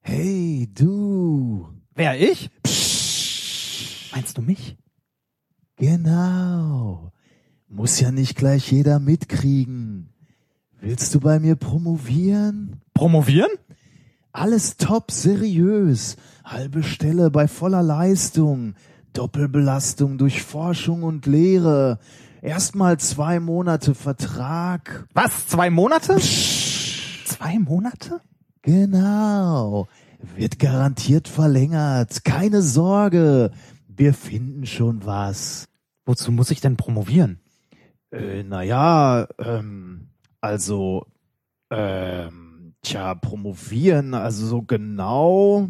Hey, du. Wer, ich? Psst. Meinst du mich? Genau. Muss ja nicht gleich jeder mitkriegen. Willst du bei mir promovieren? Promovieren? Alles top, seriös. Halbe Stelle bei voller Leistung. Doppelbelastung durch Forschung und Lehre. Erstmal zwei Monate Vertrag. Was? Zwei Monate? Psst. Zwei Monate? Genau. Wird garantiert verlängert. Keine Sorge. Wir finden schon was. Wozu muss ich denn promovieren? Äh, naja, ähm, also, ähm, tja, promovieren, also so genau.